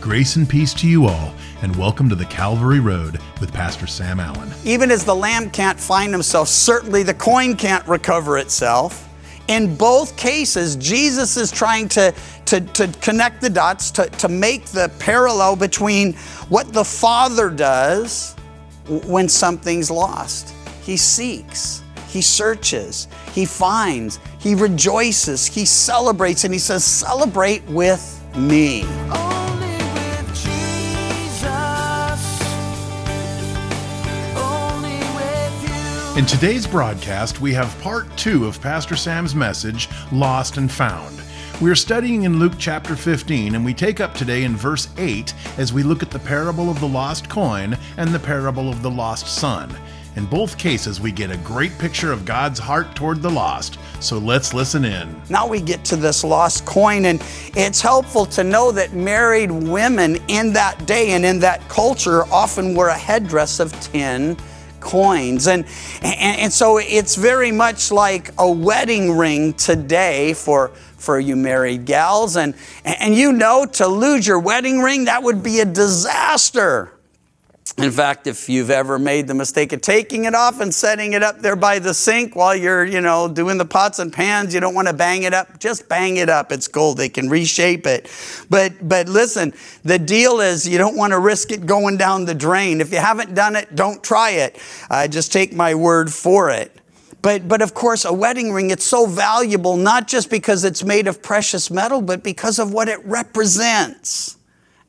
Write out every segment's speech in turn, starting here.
Grace and peace to you all, and welcome to the Calvary Road with Pastor Sam Allen. Even as the lamb can't find himself, certainly the coin can't recover itself. In both cases, Jesus is trying to, to, to connect the dots, to, to make the parallel between what the Father does when something's lost. He seeks, he searches, he finds, he rejoices, he celebrates, and he says, Celebrate with me. Oh, In today's broadcast, we have part two of Pastor Sam's message, Lost and Found. We are studying in Luke chapter 15, and we take up today in verse 8 as we look at the parable of the lost coin and the parable of the lost son. In both cases, we get a great picture of God's heart toward the lost, so let's listen in. Now we get to this lost coin, and it's helpful to know that married women in that day and in that culture often wore a headdress of 10 coins. And, and, and so it's very much like a wedding ring today for, for you married gals. And, and you know, to lose your wedding ring, that would be a disaster. In fact, if you've ever made the mistake of taking it off and setting it up there by the sink while you're, you know, doing the pots and pans, you don't want to bang it up, just bang it up. It's gold. They can reshape it. But but listen, the deal is you don't want to risk it going down the drain. If you haven't done it, don't try it. Uh, just take my word for it. But, but of course, a wedding ring, it's so valuable, not just because it's made of precious metal, but because of what it represents.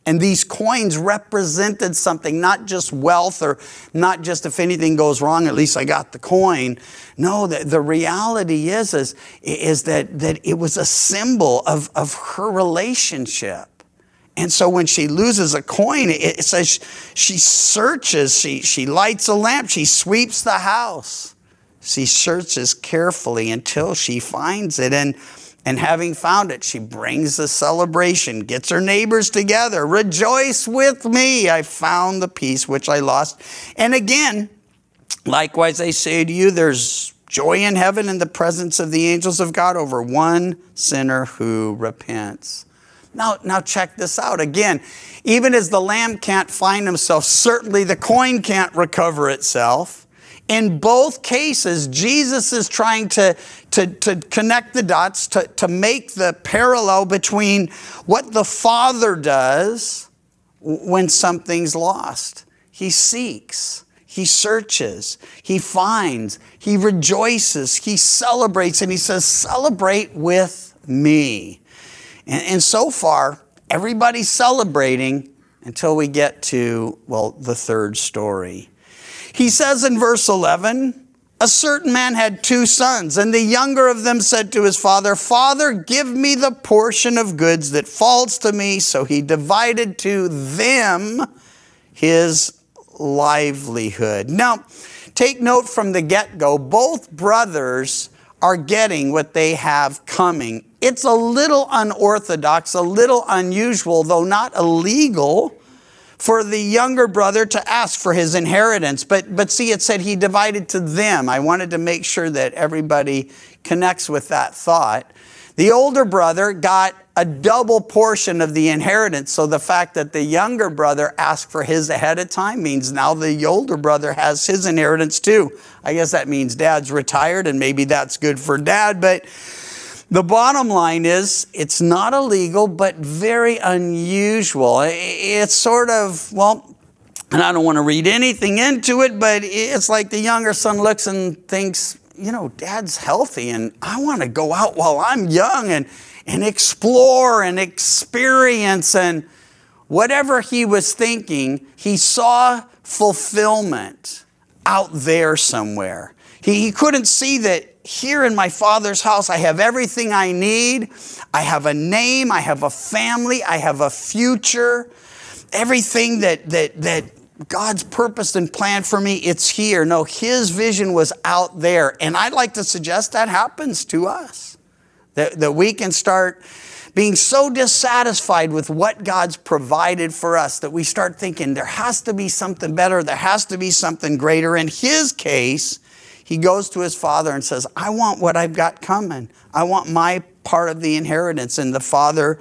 And these coins represented something, not just wealth or not just if anything goes wrong, at least I got the coin. No, the, the reality is, is, is that, that it was a symbol of, of her relationship. And so when she loses a coin, it says she searches, she, she lights a lamp, she sweeps the house. She searches carefully until she finds it. And and having found it, she brings the celebration, gets her neighbors together. Rejoice with me. I found the piece which I lost. And again, likewise, I say to you, there's joy in heaven in the presence of the angels of God over one sinner who repents. Now, now check this out. Again, even as the lamb can't find himself, certainly the coin can't recover itself. In both cases, Jesus is trying to, to, to connect the dots, to, to make the parallel between what the Father does when something's lost. He seeks, he searches, he finds, he rejoices, he celebrates, and he says, Celebrate with me. And, and so far, everybody's celebrating until we get to, well, the third story. He says in verse 11, a certain man had two sons, and the younger of them said to his father, Father, give me the portion of goods that falls to me. So he divided to them his livelihood. Now, take note from the get go, both brothers are getting what they have coming. It's a little unorthodox, a little unusual, though not illegal for the younger brother to ask for his inheritance. But, but see, it said he divided to them. I wanted to make sure that everybody connects with that thought. The older brother got a double portion of the inheritance. So the fact that the younger brother asked for his ahead of time means now the older brother has his inheritance too. I guess that means dad's retired and maybe that's good for dad, but the bottom line is it's not illegal, but very unusual. It's sort of, well, and I don't want to read anything into it, but it's like the younger son looks and thinks, you know, dad's healthy and I want to go out while I'm young and, and explore and experience and whatever he was thinking, he saw fulfillment out there somewhere. He, he couldn't see that here in my father's house, I have everything I need. I have a name, I have a family, I have a future. Everything that, that, that God's purposed and planned for me, it's here. No, his vision was out there. And I'd like to suggest that happens to us. That, that we can start being so dissatisfied with what God's provided for us that we start thinking there has to be something better, there has to be something greater. In his case, he goes to his father and says, I want what I've got coming. I want my part of the inheritance. And the father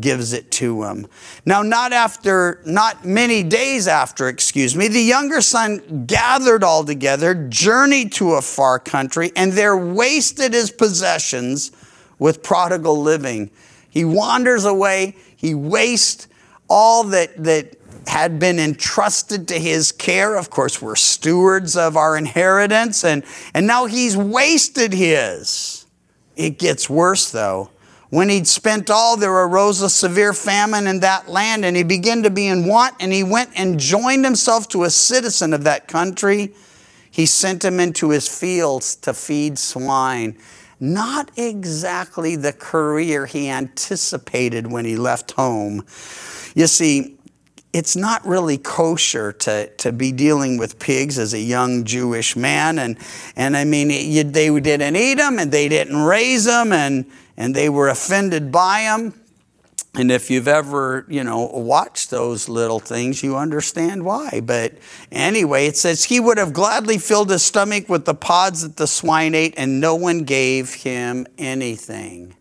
gives it to him. Now, not after, not many days after, excuse me, the younger son gathered all together, journeyed to a far country, and there wasted his possessions with prodigal living. He wanders away, he wastes all that, that had been entrusted to his care. Of course, we're stewards of our inheritance, and, and now he's wasted his. It gets worse, though. When he'd spent all, there arose a severe famine in that land, and he began to be in want, and he went and joined himself to a citizen of that country. He sent him into his fields to feed swine. Not exactly the career he anticipated when he left home. You see, it's not really kosher to, to be dealing with pigs as a young Jewish man. And, and I mean, you, they didn't eat them and they didn't raise them and, and they were offended by them. And if you've ever, you know, watched those little things, you understand why. But anyway, it says he would have gladly filled his stomach with the pods that the swine ate, and no one gave him anything.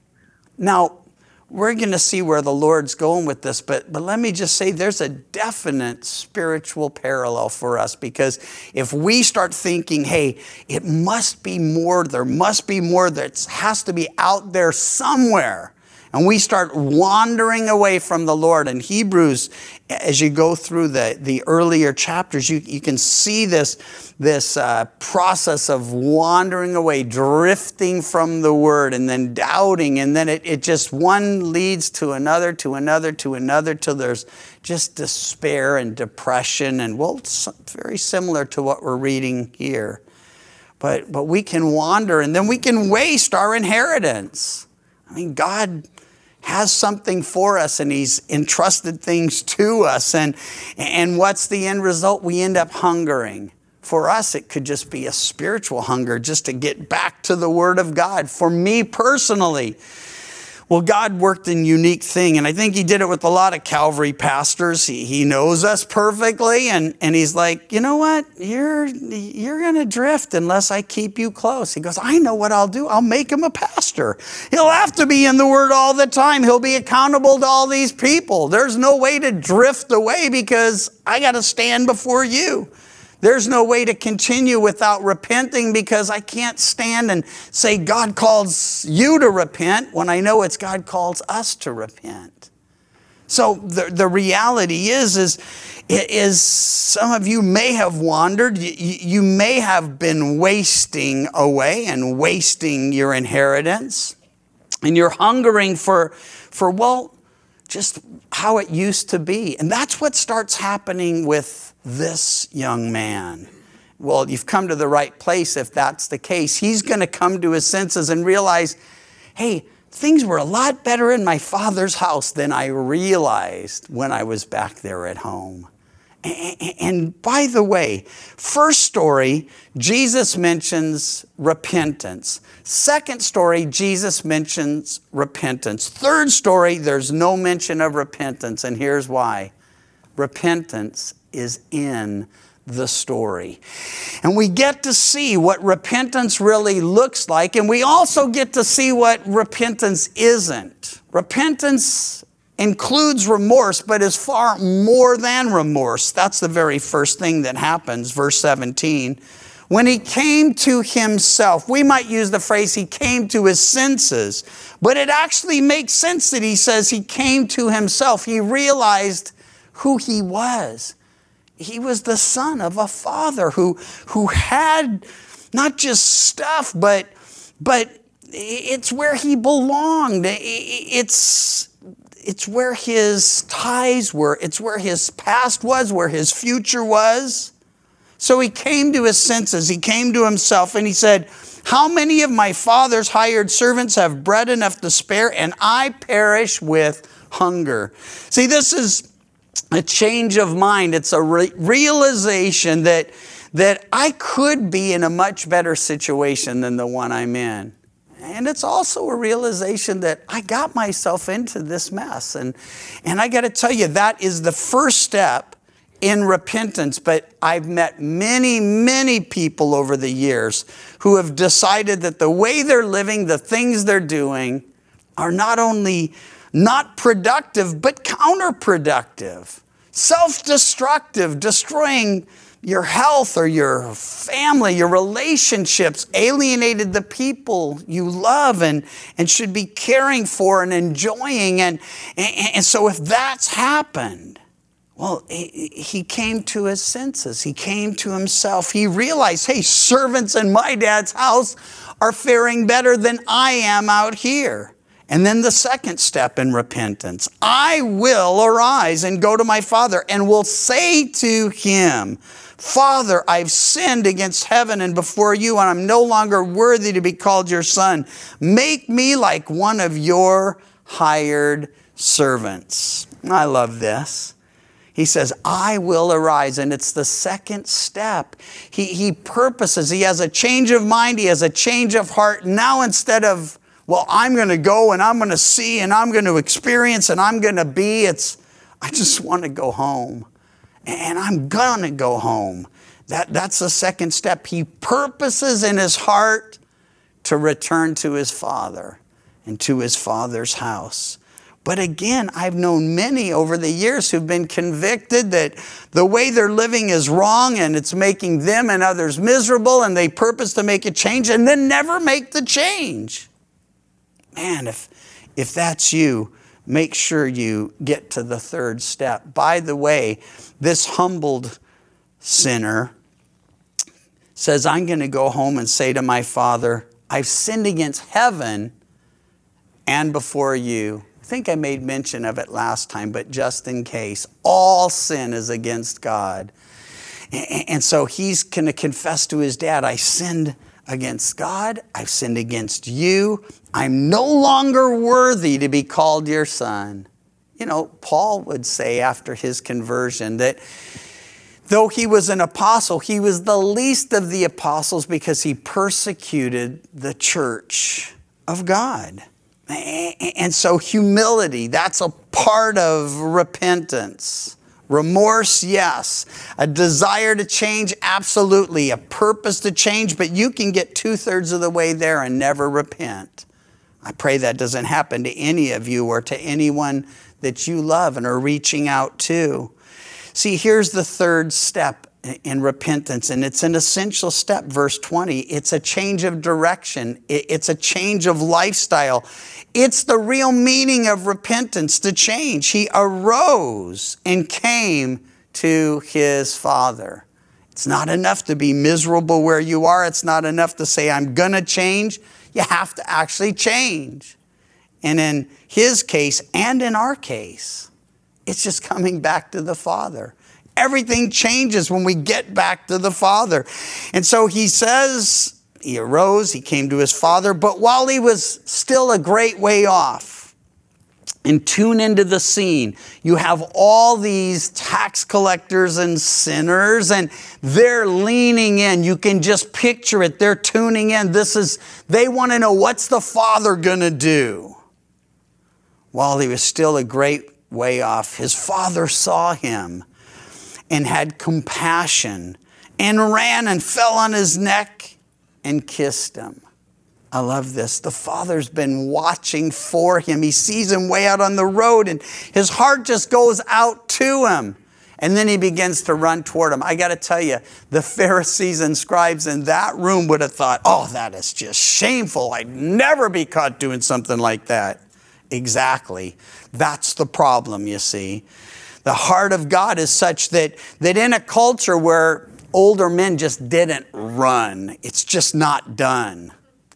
Now, we're going to see where the Lord's going with this, but, but let me just say there's a definite spiritual parallel for us because if we start thinking, hey, it must be more, there must be more that has to be out there somewhere, and we start wandering away from the Lord. In Hebrews, as you go through the, the earlier chapters, you, you can see this, this uh, process of wandering away, drifting from the Word, and then doubting. And then it, it just one leads to another, to another, to another, till there's just despair and depression. And well, it's very similar to what we're reading here. But, but we can wander and then we can waste our inheritance. I mean, God has something for us and he's entrusted things to us. And and what's the end result? We end up hungering. For us it could just be a spiritual hunger just to get back to the word of god. For me personally well, God worked in unique thing, and I think He did it with a lot of Calvary pastors. He, he knows us perfectly, and, and He's like, you know what? You're you're gonna drift unless I keep you close. He goes, I know what I'll do. I'll make him a pastor. He'll have to be in the Word all the time. He'll be accountable to all these people. There's no way to drift away because I got to stand before you. There's no way to continue without repenting because I can't stand and say God calls you to repent when I know it's God calls us to repent. So the, the reality is, is, is some of you may have wandered. You, you may have been wasting away and wasting your inheritance. And you're hungering for, for well, just how it used to be. And that's what starts happening with this young man. Well, you've come to the right place if that's the case. He's going to come to his senses and realize, hey, things were a lot better in my father's house than I realized when I was back there at home. And by the way, first story, Jesus mentions repentance. Second story, Jesus mentions repentance. Third story, there's no mention of repentance, and here's why repentance is in the story. And we get to see what repentance really looks like, and we also get to see what repentance isn't. Repentance includes remorse, but is far more than remorse. That's the very first thing that happens, verse 17. When he came to himself, we might use the phrase he came to his senses, but it actually makes sense that he says he came to himself. He realized who he was. He was the son of a father who, who had not just stuff, but, but it's where he belonged. It's, it's where his ties were, it's where his past was, where his future was. So he came to his senses, he came to himself, and he said, How many of my father's hired servants have bread enough to spare, and I perish with hunger? See, this is a change of mind. It's a re- realization that, that I could be in a much better situation than the one I'm in. And it's also a realization that I got myself into this mess. And, and I got to tell you, that is the first step in repentance. But I've met many, many people over the years who have decided that the way they're living, the things they're doing, are not only not productive, but counterproductive, self destructive, destroying your health or your family, your relationships, alienated the people you love and, and should be caring for and enjoying. And, and, and so, if that's happened, well, he, he came to his senses. He came to himself. He realized, hey, servants in my dad's house are faring better than I am out here. And then the second step in repentance I will arise and go to my father and will say to him, Father, I've sinned against heaven and before you, and I'm no longer worthy to be called your son. Make me like one of your hired servants. I love this. He says, I will arise. And it's the second step. He, he purposes, he has a change of mind, he has a change of heart. Now, instead of, well, I'm going to go and I'm going to see and I'm going to experience and I'm going to be, it's, I just want to go home. And I'm going to go home. That, that's the second step. He purposes in his heart to return to his father and to his father's house. But again, I've known many over the years who've been convicted that the way they're living is wrong and it's making them and others miserable, and they purpose to make a change and then never make the change. Man, if, if that's you, make sure you get to the third step. By the way, this humbled sinner says, I'm going to go home and say to my father, I've sinned against heaven and before you. I think I made mention of it last time, but just in case, all sin is against God. And so he's going to confess to his dad, I sinned against God, I've sinned against you, I'm no longer worthy to be called your son. You know, Paul would say after his conversion that though he was an apostle, he was the least of the apostles because he persecuted the church of God. And so, humility, that's a part of repentance. Remorse, yes. A desire to change, absolutely. A purpose to change, but you can get two thirds of the way there and never repent. I pray that doesn't happen to any of you or to anyone that you love and are reaching out to. See, here's the third step in repentance, and it's an essential step, verse 20. It's a change of direction, it's a change of lifestyle. It's the real meaning of repentance to change. He arose and came to his Father. It's not enough to be miserable where you are, it's not enough to say, I'm going to change. You have to actually change. And in his case, and in our case, it's just coming back to the Father. Everything changes when we get back to the Father. And so he says, he arose, he came to his father, but while he was still a great way off, and tune into the scene, you have all these tax collectors and sinners, and they're leaning in. You can just picture it. They're tuning in. This is, they want to know what's the father going to do? While he was still a great way off, his father saw him and had compassion and ran and fell on his neck and kissed him. I love this. The father's been watching for him. He sees him way out on the road and his heart just goes out to him. And then he begins to run toward him. I got to tell you, the Pharisees and scribes in that room would have thought, oh, that is just shameful. I'd never be caught doing something like that. Exactly. That's the problem, you see. The heart of God is such that, that in a culture where older men just didn't run. It's just not done.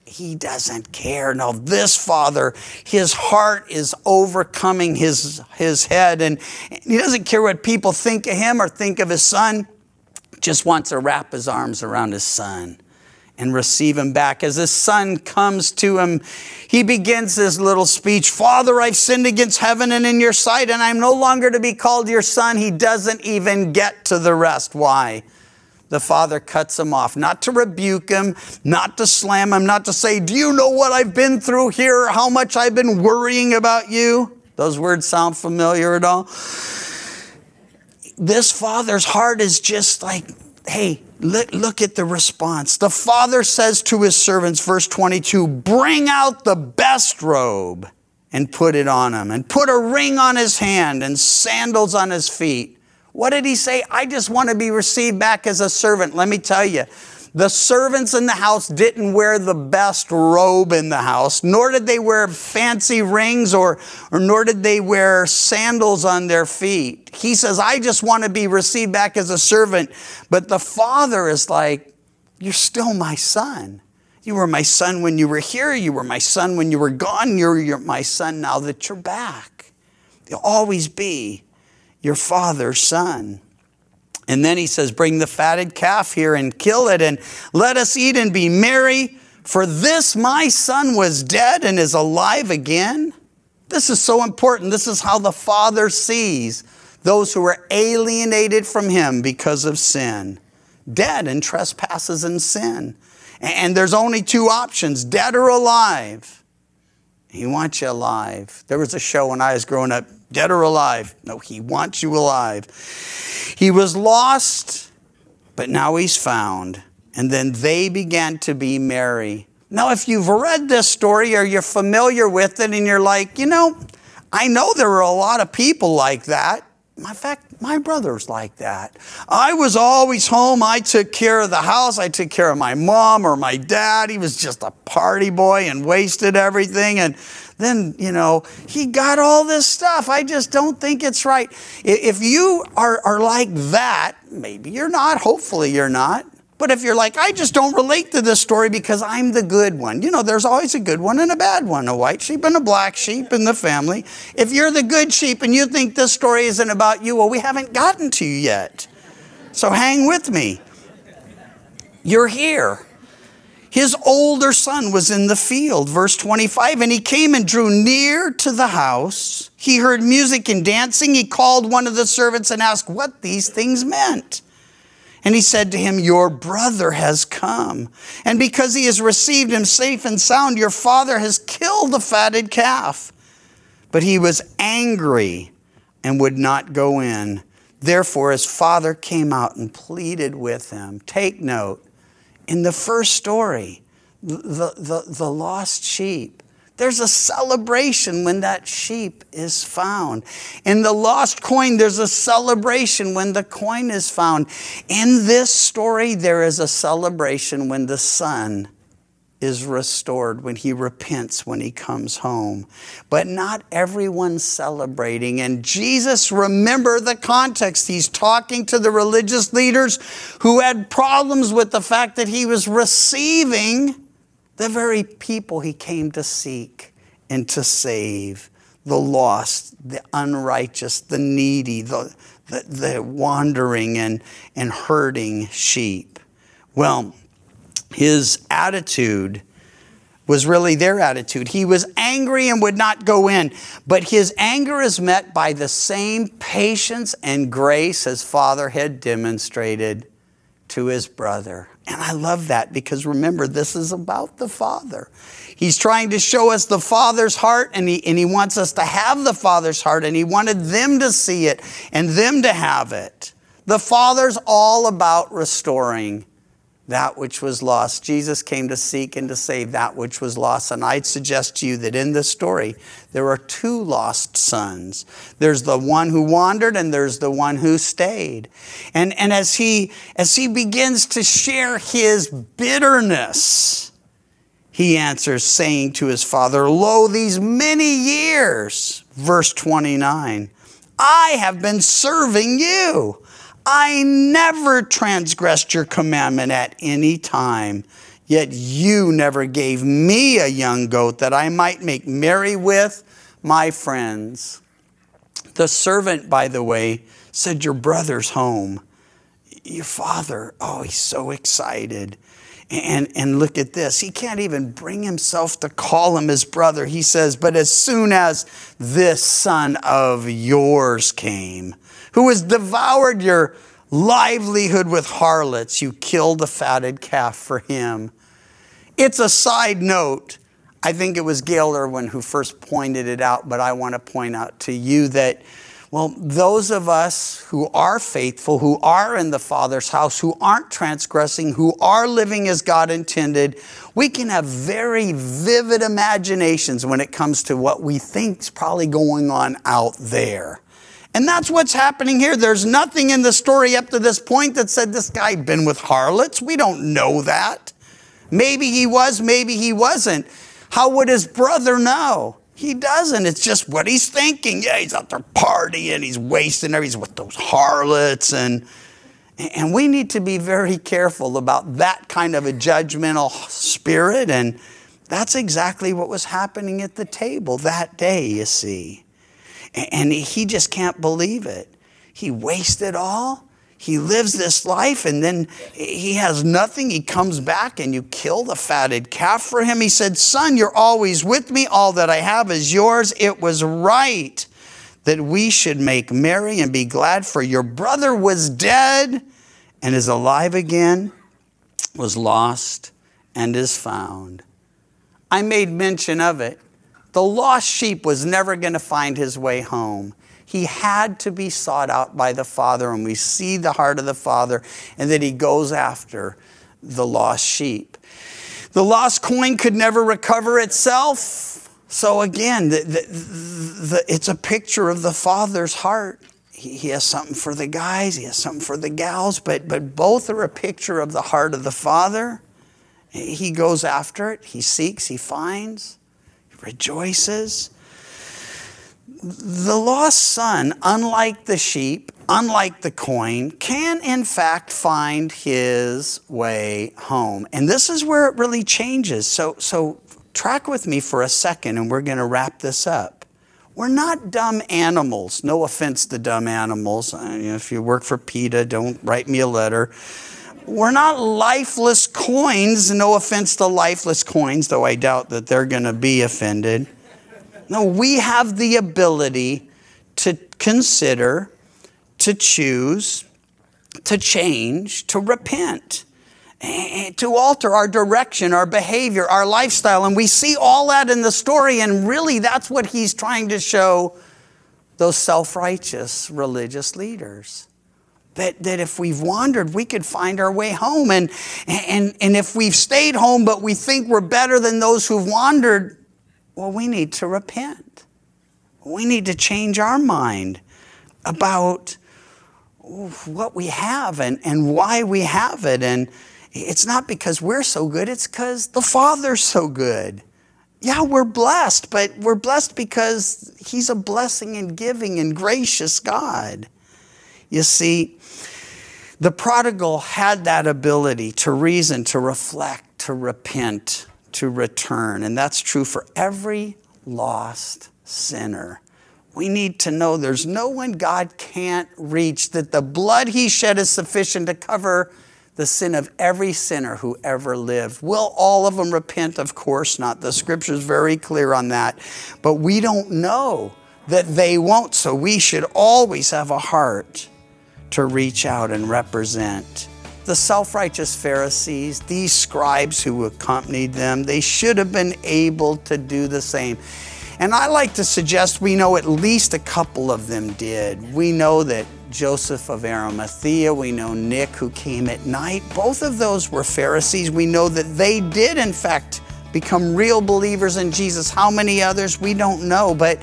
He doesn't care. Now, this father, his heart is overcoming his, his head, and he doesn't care what people think of him or think of his son. Just wants to wrap his arms around his son and receive him back. As his son comes to him, he begins his little speech Father, I've sinned against heaven and in your sight, and I'm no longer to be called your son. He doesn't even get to the rest. Why? The father cuts him off, not to rebuke him, not to slam him, not to say, Do you know what I've been through here? How much I've been worrying about you? Those words sound familiar at all? This father's heart is just like, Hey, look, look at the response. The father says to his servants, verse 22, Bring out the best robe and put it on him, and put a ring on his hand and sandals on his feet. What did he say? I just want to be received back as a servant. Let me tell you, the servants in the house didn't wear the best robe in the house, nor did they wear fancy rings or, or nor did they wear sandals on their feet. He says, I just want to be received back as a servant. But the father is like, You're still my son. You were my son when you were here. You were my son when you were gone. You're, you're my son now that you're back. You'll always be your father's son. And then he says, Bring the fatted calf here and kill it, and let us eat and be merry. For this my son was dead and is alive again. This is so important. This is how the Father sees those who are alienated from him because of sin, dead in trespasses and sin. And there's only two options dead or alive. He wants you alive. There was a show when I was growing up dead or alive. No, he wants you alive. He was lost, but now he's found. And then they began to be merry. Now, if you've read this story or you're familiar with it and you're like, you know, I know there are a lot of people like that. In fact, my brother's like that. I was always home. I took care of the house. I took care of my mom or my dad. He was just a party boy and wasted everything. And then, you know, he got all this stuff. I just don't think it's right. If you are, are like that, maybe you're not. Hopefully, you're not. But if you're like, I just don't relate to this story because I'm the good one, you know, there's always a good one and a bad one, a white sheep and a black sheep in the family. If you're the good sheep and you think this story isn't about you, well, we haven't gotten to you yet. So hang with me. You're here. His older son was in the field, verse 25, and he came and drew near to the house. He heard music and dancing. He called one of the servants and asked what these things meant. And he said to him, Your brother has come. And because he has received him safe and sound, your father has killed the fatted calf. But he was angry and would not go in. Therefore, his father came out and pleaded with him. Take note, in the first story, the, the, the lost sheep, there's a celebration when that sheep is found. In the lost coin, there's a celebration when the coin is found. In this story, there is a celebration when the son is restored, when he repents, when he comes home. But not everyone's celebrating. And Jesus, remember the context. He's talking to the religious leaders who had problems with the fact that he was receiving the very people he came to seek and to save the lost, the unrighteous, the needy, the, the, the, wandering and, and hurting sheep. Well, his attitude was really their attitude. He was angry and would not go in, but his anger is met by the same patience and grace as Father had demonstrated to his brother. And I love that because remember, this is about the Father. He's trying to show us the Father's heart, and he, and he wants us to have the Father's heart, and He wanted them to see it and them to have it. The Father's all about restoring that which was lost. Jesus came to seek and to save that which was lost. And I'd suggest to you that in this story, there are two lost sons. There's the one who wandered and there's the one who stayed. And, and as, he, as he begins to share his bitterness, he answers, saying to his father, Lo, these many years, verse 29, I have been serving you I never transgressed your commandment at any time. Yet you never gave me a young goat that I might make merry with my friends. The servant, by the way, said, Your brother's home. Your father, oh, he's so excited. And, and look at this. He can't even bring himself to call him his brother. He says, But as soon as this son of yours came, who has devoured your livelihood with harlots. You killed the fatted calf for him. It's a side note. I think it was Gayle Erwin who first pointed it out, but I want to point out to you that Well, those of us who are faithful, who are in the Father's house, who aren't transgressing, who are living as God intended, we can have very vivid imaginations when it comes to what we think's probably going on out there. And that's what's happening here. There's nothing in the story up to this point that said this guy had been with harlots. We don't know that. Maybe he was, maybe he wasn't. How would his brother know? He doesn't. It's just what he's thinking. Yeah, he's out there partying, he's wasting everything. He's with those harlots and and we need to be very careful about that kind of a judgmental spirit. And that's exactly what was happening at the table that day, you see. And he just can't believe it. He wasted all. He lives this life and then he has nothing. He comes back and you kill the fatted calf for him. He said, Son, you're always with me. All that I have is yours. It was right that we should make merry and be glad, for your brother was dead and is alive again, was lost and is found. I made mention of it. The lost sheep was never going to find his way home. He had to be sought out by the Father, and we see the heart of the Father, and that he goes after the lost sheep. The lost coin could never recover itself. So, again, the, the, the, it's a picture of the Father's heart. He, he has something for the guys, he has something for the gals, but, but both are a picture of the heart of the Father. He goes after it, he seeks, he finds, rejoices the lost son, unlike the sheep, unlike the coin, can in fact find his way home. And this is where it really changes. So, so track with me for a second and we're going to wrap this up. We're not dumb animals. No offense to dumb animals. Uh, if you work for PETA, don't write me a letter. We're not lifeless coins. No offense to lifeless coins, though I doubt that they're going to be offended. No, we have the ability to consider, to choose, to change, to repent, eh, to alter our direction, our behavior, our lifestyle. And we see all that in the story. And really, that's what he's trying to show those self righteous religious leaders. That, that if we've wandered, we could find our way home. And, and, and if we've stayed home, but we think we're better than those who've wandered, well, we need to repent. We need to change our mind about what we have and, and why we have it. And it's not because we're so good, it's because the Father's so good. Yeah, we're blessed, but we're blessed because He's a blessing and giving and gracious God. You see, the prodigal had that ability to reason, to reflect, to repent to return. And that's true for every lost sinner. We need to know there's no one God can't reach, that the blood he shed is sufficient to cover the sin of every sinner who ever lived. Will all of them repent? Of course not. The scripture's very clear on that. But we don't know that they won't, so we should always have a heart to reach out and represent the self righteous Pharisees, these scribes who accompanied them, they should have been able to do the same. And I like to suggest we know at least a couple of them did. We know that Joseph of Arimathea, we know Nick who came at night. Both of those were Pharisees. We know that they did, in fact, become real believers in Jesus. How many others? We don't know, but,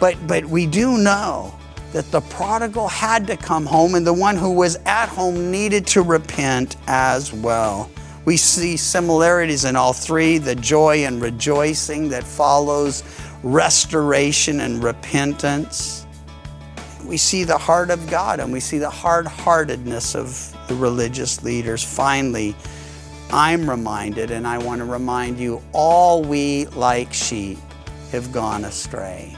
but, but we do know that the prodigal had to come home and the one who was at home needed to repent as well. We see similarities in all three the joy and rejoicing that follows restoration and repentance. We see the heart of God and we see the hard heartedness of the religious leaders. Finally, I'm reminded, and I want to remind you all we, like sheep, have gone astray.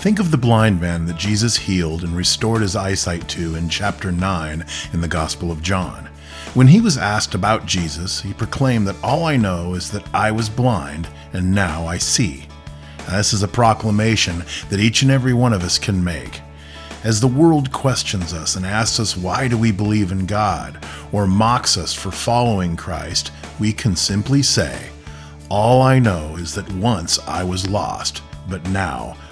Think of the blind man that Jesus healed and restored his eyesight to in chapter 9 in the Gospel of John. When he was asked about Jesus, he proclaimed that all I know is that I was blind and now I see. Now, this is a proclamation that each and every one of us can make. As the world questions us and asks us why do we believe in God or mocks us for following Christ, we can simply say, All I know is that once I was lost, but now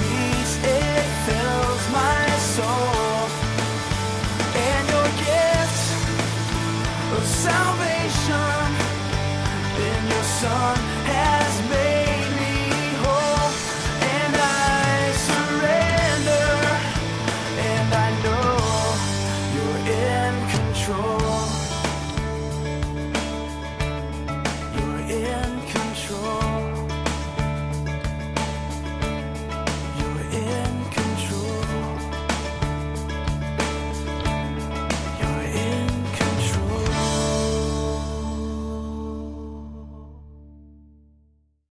Peace, it fills my